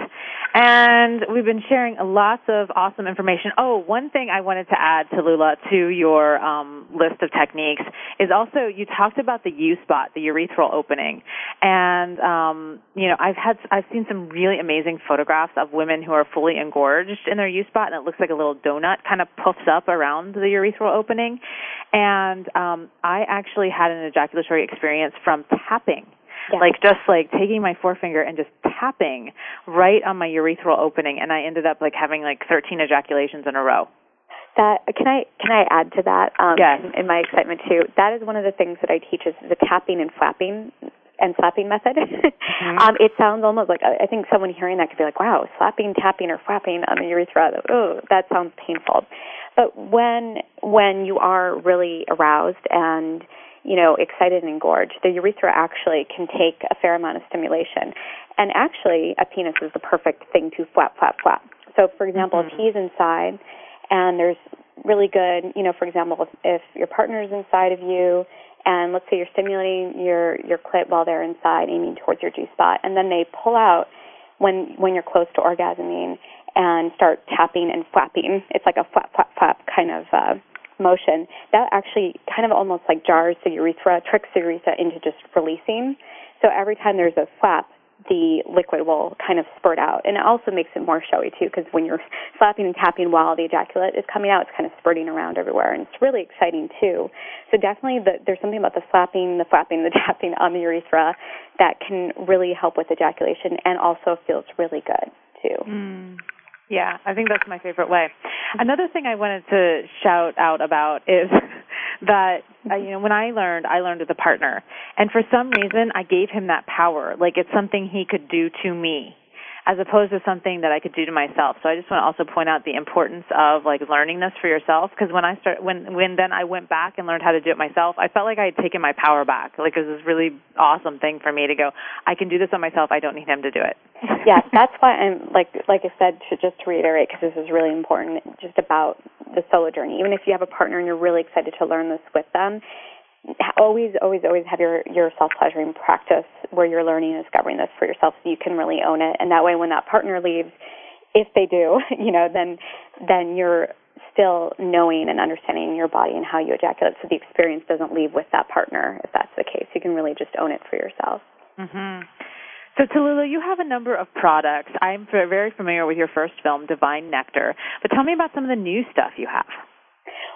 And we've been sharing lots of awesome information. Oh, one thing I wanted to add, Tallulah, to your um, list of techniques is also you talked about the U spot, the urethral opening, and um, you know I've had I've seen some really amazing photographs of women who are fully engorged in their U spot, and it looks like a little donut kind of puffs up around the urethral opening. And um, I actually had an ejaculatory experience from tapping Yeah. like just like taking my forefinger and just tapping right on my urethral opening and I ended up like having like 13 ejaculations in a row. That can I can I add to that? Um, Yes. in, in my excitement too. That is one of the things that I teach is the tapping and flapping and slapping method. um, it sounds almost like I I think someone hearing that could be like, "Wow, slapping, tapping, or flapping on the urethra. Oh, that sounds painful." But when when you are really aroused and you know excited and engorged, the urethra actually can take a fair amount of stimulation. And actually, a penis is the perfect thing to flap, flap, flap. So, for example, if he's inside and there's really good, you know, for example, if, if your partner's inside of you, and let's say you're stimulating your your clit while they're inside, aiming towards your G spot, and then they pull out when when you're close to orgasming and start tapping and flapping. It's like a flap, flap, flap kind of uh, motion. That actually kind of almost like jars the urethra, tricks the urethra into just releasing. So every time there's a flap, the liquid will kind of spurt out. And it also makes it more showy too, because when you're slapping and tapping while the ejaculate is coming out, it's kind of spurting around everywhere, and it's really exciting too. So definitely, the, there's something about the slapping, the flapping, the tapping on the urethra that can really help with ejaculation, and also feels really good too. Mm. Yeah, I think that's my favorite way. Another thing I wanted to shout out about is that uh, you know when I learned, I learned with a partner, and for some reason I gave him that power, like it's something he could do to me, as opposed to something that I could do to myself. So I just want to also point out the importance of like learning this for yourself, because when I start when when then I went back and learned how to do it myself, I felt like I had taken my power back. Like it was this really awesome thing for me to go, I can do this on myself. I don't need him to do it. yes, that's why I'm like like I said to just to reiterate because this is really important just about the solo journey. Even if you have a partner and you're really excited to learn this with them, always always always have your your self pleasuring practice where you're learning and discovering this for yourself so you can really own it. And that way when that partner leaves, if they do, you know, then then you're still knowing and understanding your body and how you ejaculate so the experience doesn't leave with that partner if that's the case. You can really just own it for yourself. Mhm. So Tallulah, you have a number of products. I'm very familiar with your first film, Divine Nectar. But tell me about some of the new stuff you have.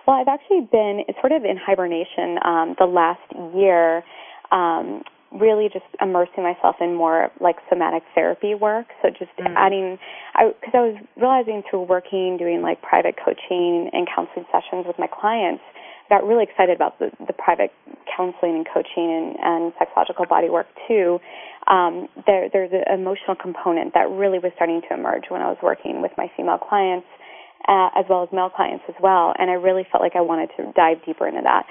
Well, I've actually been sort of in hibernation um, the last year, um, really just immersing myself in more like somatic therapy work. So just Mhm. adding, because I, was realizing through working, doing like private coaching and counseling sessions with my clients, I got really excited about the, the private counseling and coaching and, and sexological body work too. Um, there, there's an emotional component that really was starting to emerge when I was working with my female clients uh, as well as male clients as well. And I really felt like I wanted to dive deeper into that.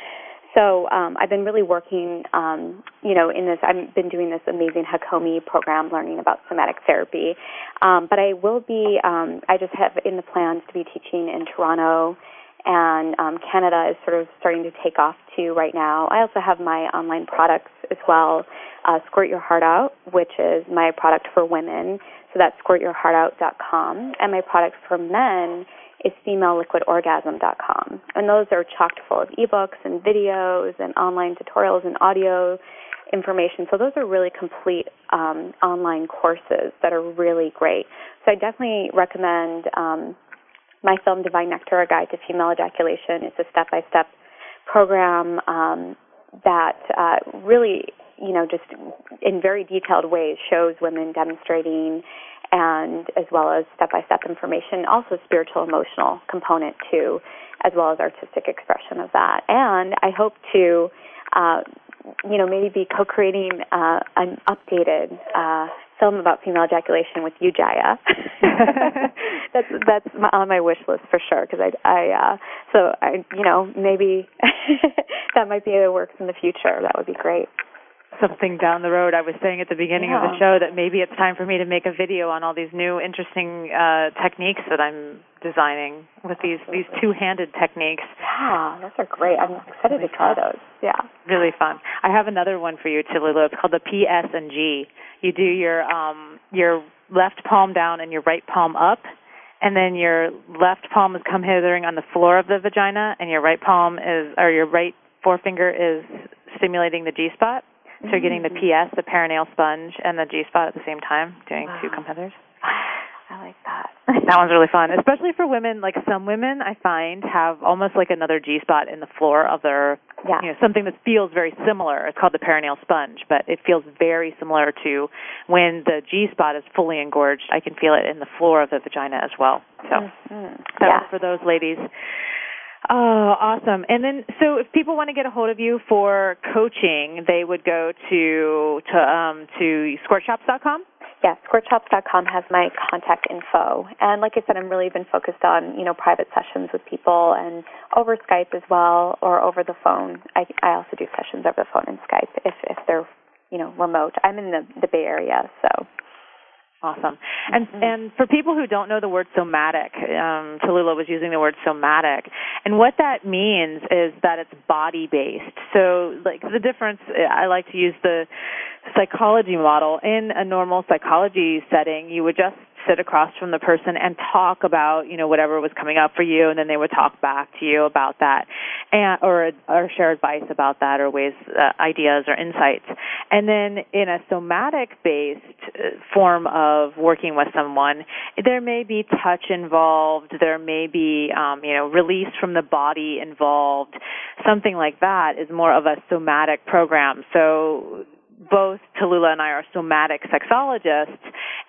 So um, I've been really working, um, you know, in this. I've been doing this amazing Hakomi program, learning about somatic therapy. Um, but I will be. Um, I just have in the plans to be teaching in Toronto, and um, Canada is sort of starting to take off too right now. I also have my online products as well. Uh, Squirt Your Heart Out, which is my product for women. So that's squirtyourheartout.com, and my product for men is femaleliquidorgasm.com. And those are chocked full of ebooks and videos and online tutorials and audio information. So those are really complete um, online courses that are really great. So I definitely recommend um, my film Divine Nectar, A Guide to Female Ejaculation. It's a step-by-step program um, that uh, really, you know, just in very detailed ways shows women demonstrating and as well as step-by-step information, also spiritual emotional component too, as well as artistic expression of that. And I hope to, uh, you know, maybe be co-creating uh, an updated uh, film about female ejaculation with you, Jaiya. that's that's my, on my wish list for sure. Because I, I, uh, so I, you know, maybe that might be in the works in the future. That would be great something down the road. I was saying at the beginning yeah. of the show that maybe it's time for me to make a video on all these new interesting uh techniques that I'm designing with these these two-handed techniques. Yeah, those are great. I'm excited really to try those. Yeah. Really fun. I have another one for you, Tallulah. It's called the PS and G. You do your um your left palm down and your right palm up and then your left palm is come hithering on the floor of the vagina and your right palm is or your right forefinger is stimulating the G spot so you're getting the PS, the perineal sponge, and the G spot at the same time, doing wow. two competitors. I like that. that one's really fun, especially for women. Like some women, I find have almost like another G spot in the floor of their, yeah. you know, something that feels very similar. It's called the perineal sponge, but it feels very similar to when the G spot is fully engorged. I can feel it in the floor of the vagina as well. So mm-hmm. that yeah. was for those ladies. Oh, awesome. And then, so if people want to get a hold of you for coaching, they would go to to um, to squirtshops.com. Yes, squirtshops.com has my contact info. And like I said, I'm really been focused on, you know, private sessions with people and over Skype as well or over the phone. I, I also do sessions over the phone and Skype if, if they're, you know, remote. I'm in the, the Bay Area, so Awesome. And mm-hmm. and for people who don't know the word somatic, um, Tallulah was using the word somatic, and what that means is that it's body based. So, like the difference, I like to use the psychology model. In a normal psychology setting, you would just sit across from the person and talk about you know whatever was coming up for you and then they would talk back to you about that and or or share advice about that or ways uh, ideas or insights. And then in a somatic based uh, form of working with someone there may be touch involved there may be um, you know release from the body involved. Something like that is more of a somatic program. So both Tallulah and I are somatic sexologists,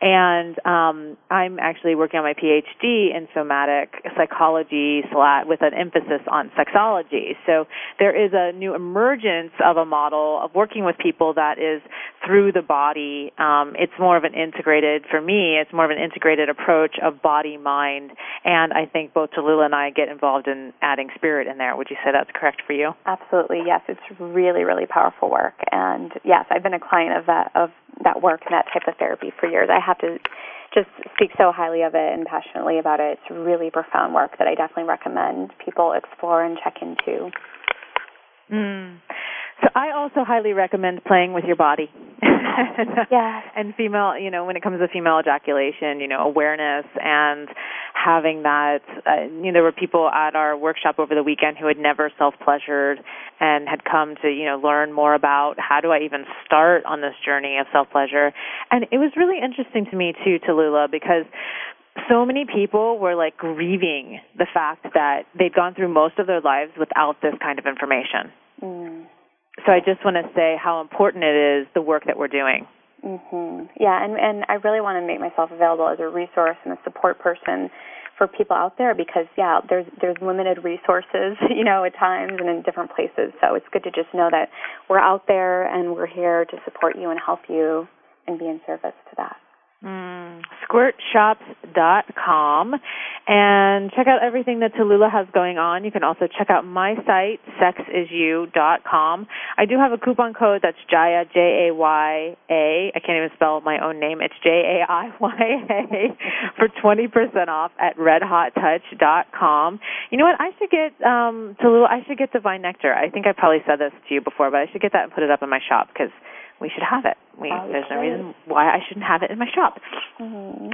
and um, I'm actually working on my PhD in somatic psychology with an emphasis on sexology. So there is a new emergence of a model of working with people that is through the body. Um, it's more of an integrated, for me, it's more of an integrated approach of body, mind, and I think both Tallulah and I get involved in adding spirit in there. Would you say that's correct for you? Absolutely, yes. It's really, really powerful work, and yes, I I've been a client of that of that work and that type of therapy for years. I have to just speak so highly of it and passionately about it. It's really profound work that I definitely recommend people explore and check into. Mm. So I also highly recommend playing with your body. yeah. and female, you know, when it comes to female ejaculation, you know, awareness and having that. Uh, you know, there were people at our workshop over the weekend who had never self-pleasured and had come to, you know, learn more about how do I even start on this journey of self-pleasure. And it was really interesting to me too, Tallulah, because so many people were like grieving the fact that they'd gone through most of their lives without this kind of information. Mm so I just want to say how important it is the work that we're doing. Mhm. Yeah, and and I really want to make myself available as a resource and a support person for people out there because yeah, there's there's limited resources, you know, at times and in different places. So it's good to just know that we're out there and we're here to support you and help you and be in service to that. Mm, squirtshops.com and check out everything that Tallulah has going on. You can also check out my site, sexisyou.com. I do have a coupon code that's Jaiya, J-A-Y-A. I can't even spell my own name. It's J-A-I-Y-A for 20% off at redhottouch.com. You know what? I should get, um, Tallulah, I should get Divine Nectar. I think I probably said this to you before, but I should get that and put it up in my shop because we should have it. We, oh, there's no reason why I shouldn't have it in my shop. Mm-hmm.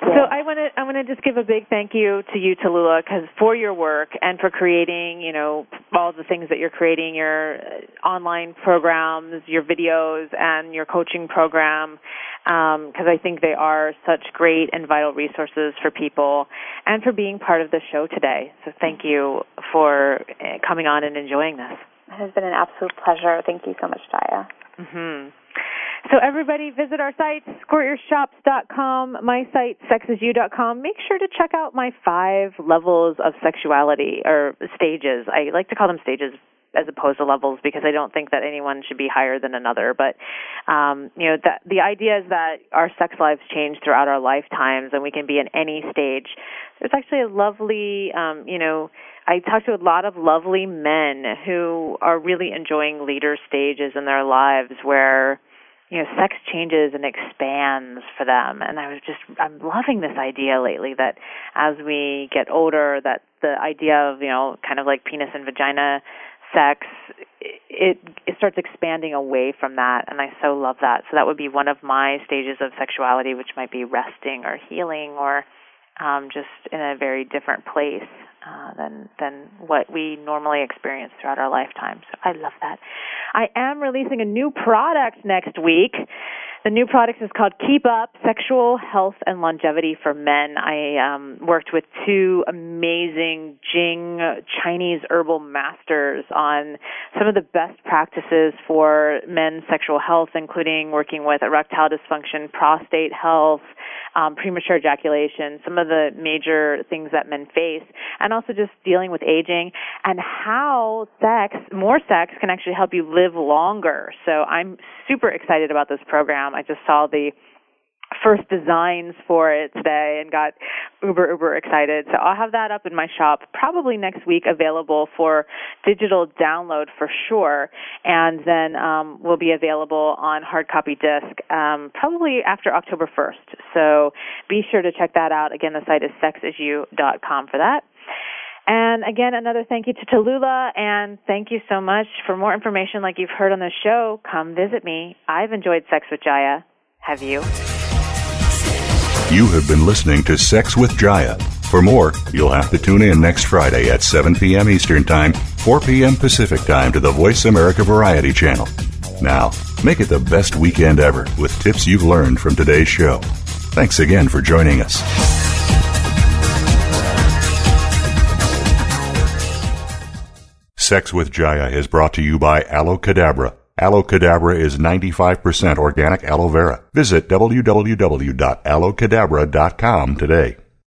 So I want to I want to just give a big thank you to you, Tallulah, because for your work and for creating, you know, all the things that you're creating, your uh, online programs, your videos, and your coaching program, because um, I think they are such great and vital resources for people, and for being part of the show today. So thank you for uh, coming on and enjoying this. It has been an absolute pleasure. Thank you so much, Jaiya. Mm-hmm. So everybody visit our site, squirtyourshops.com, my site, sexisyou.com. Make sure to check out my five levels of sexuality, or stages. I like to call them stages as opposed to levels because I don't think that anyone should be higher than another. But um, you know, that the idea is that our sex lives change throughout our lifetimes, and we can be in any stage. There's actually a lovely, um, you know, I talk to a lot of lovely men who are really enjoying later stages in their lives where you know sex changes and expands for them. And i was just i'm loving this idea lately that as we get older that the idea of you know kind of like penis and vagina sex it it starts expanding away from that. And i so love that. So that would be one of my stages of sexuality which might be resting or healing or um just in a very different place uh, than than what we normally experience throughout our lifetime. So I love that. I am releasing a new product next week. The new product is called Keep Up Sexual Health and Longevity for Men. I um, worked with two amazing Jing Chinese herbal masters on some of the best practices for men's sexual health, including working with erectile dysfunction, prostate health, um, premature ejaculation, some of the major things that men face, and also just dealing with aging and how sex, more sex, can actually help you live longer. So I'm super excited about this program. Um, I just saw the first designs for it today and got uber uber excited. So I'll have that up in my shop probably next week available for digital download for sure and then um will be available on hard copy disc um probably after October 1st. So be sure to check that out. Again, the site is sexisyou.com for that. And again, another thank you to Tallulah, and thank you so much. For more information like you've heard on the show, come visit me. I've enjoyed Sex with Jaiya. Have you? You have been listening to Sex with Jaiya. For more, you'll have to tune in next Friday at 7 p.m. Eastern Time, 4 p.m. Pacific Time to the Voice America Variety Channel. Now, make it the best weekend ever with tips you've learned from today's show. Thanks again for joining us. Sex with Jaiya is brought to you by Aloe Cadabra. Aloe Cadabra is 95% organic aloe vera. Visit www.aloecadabra.com today.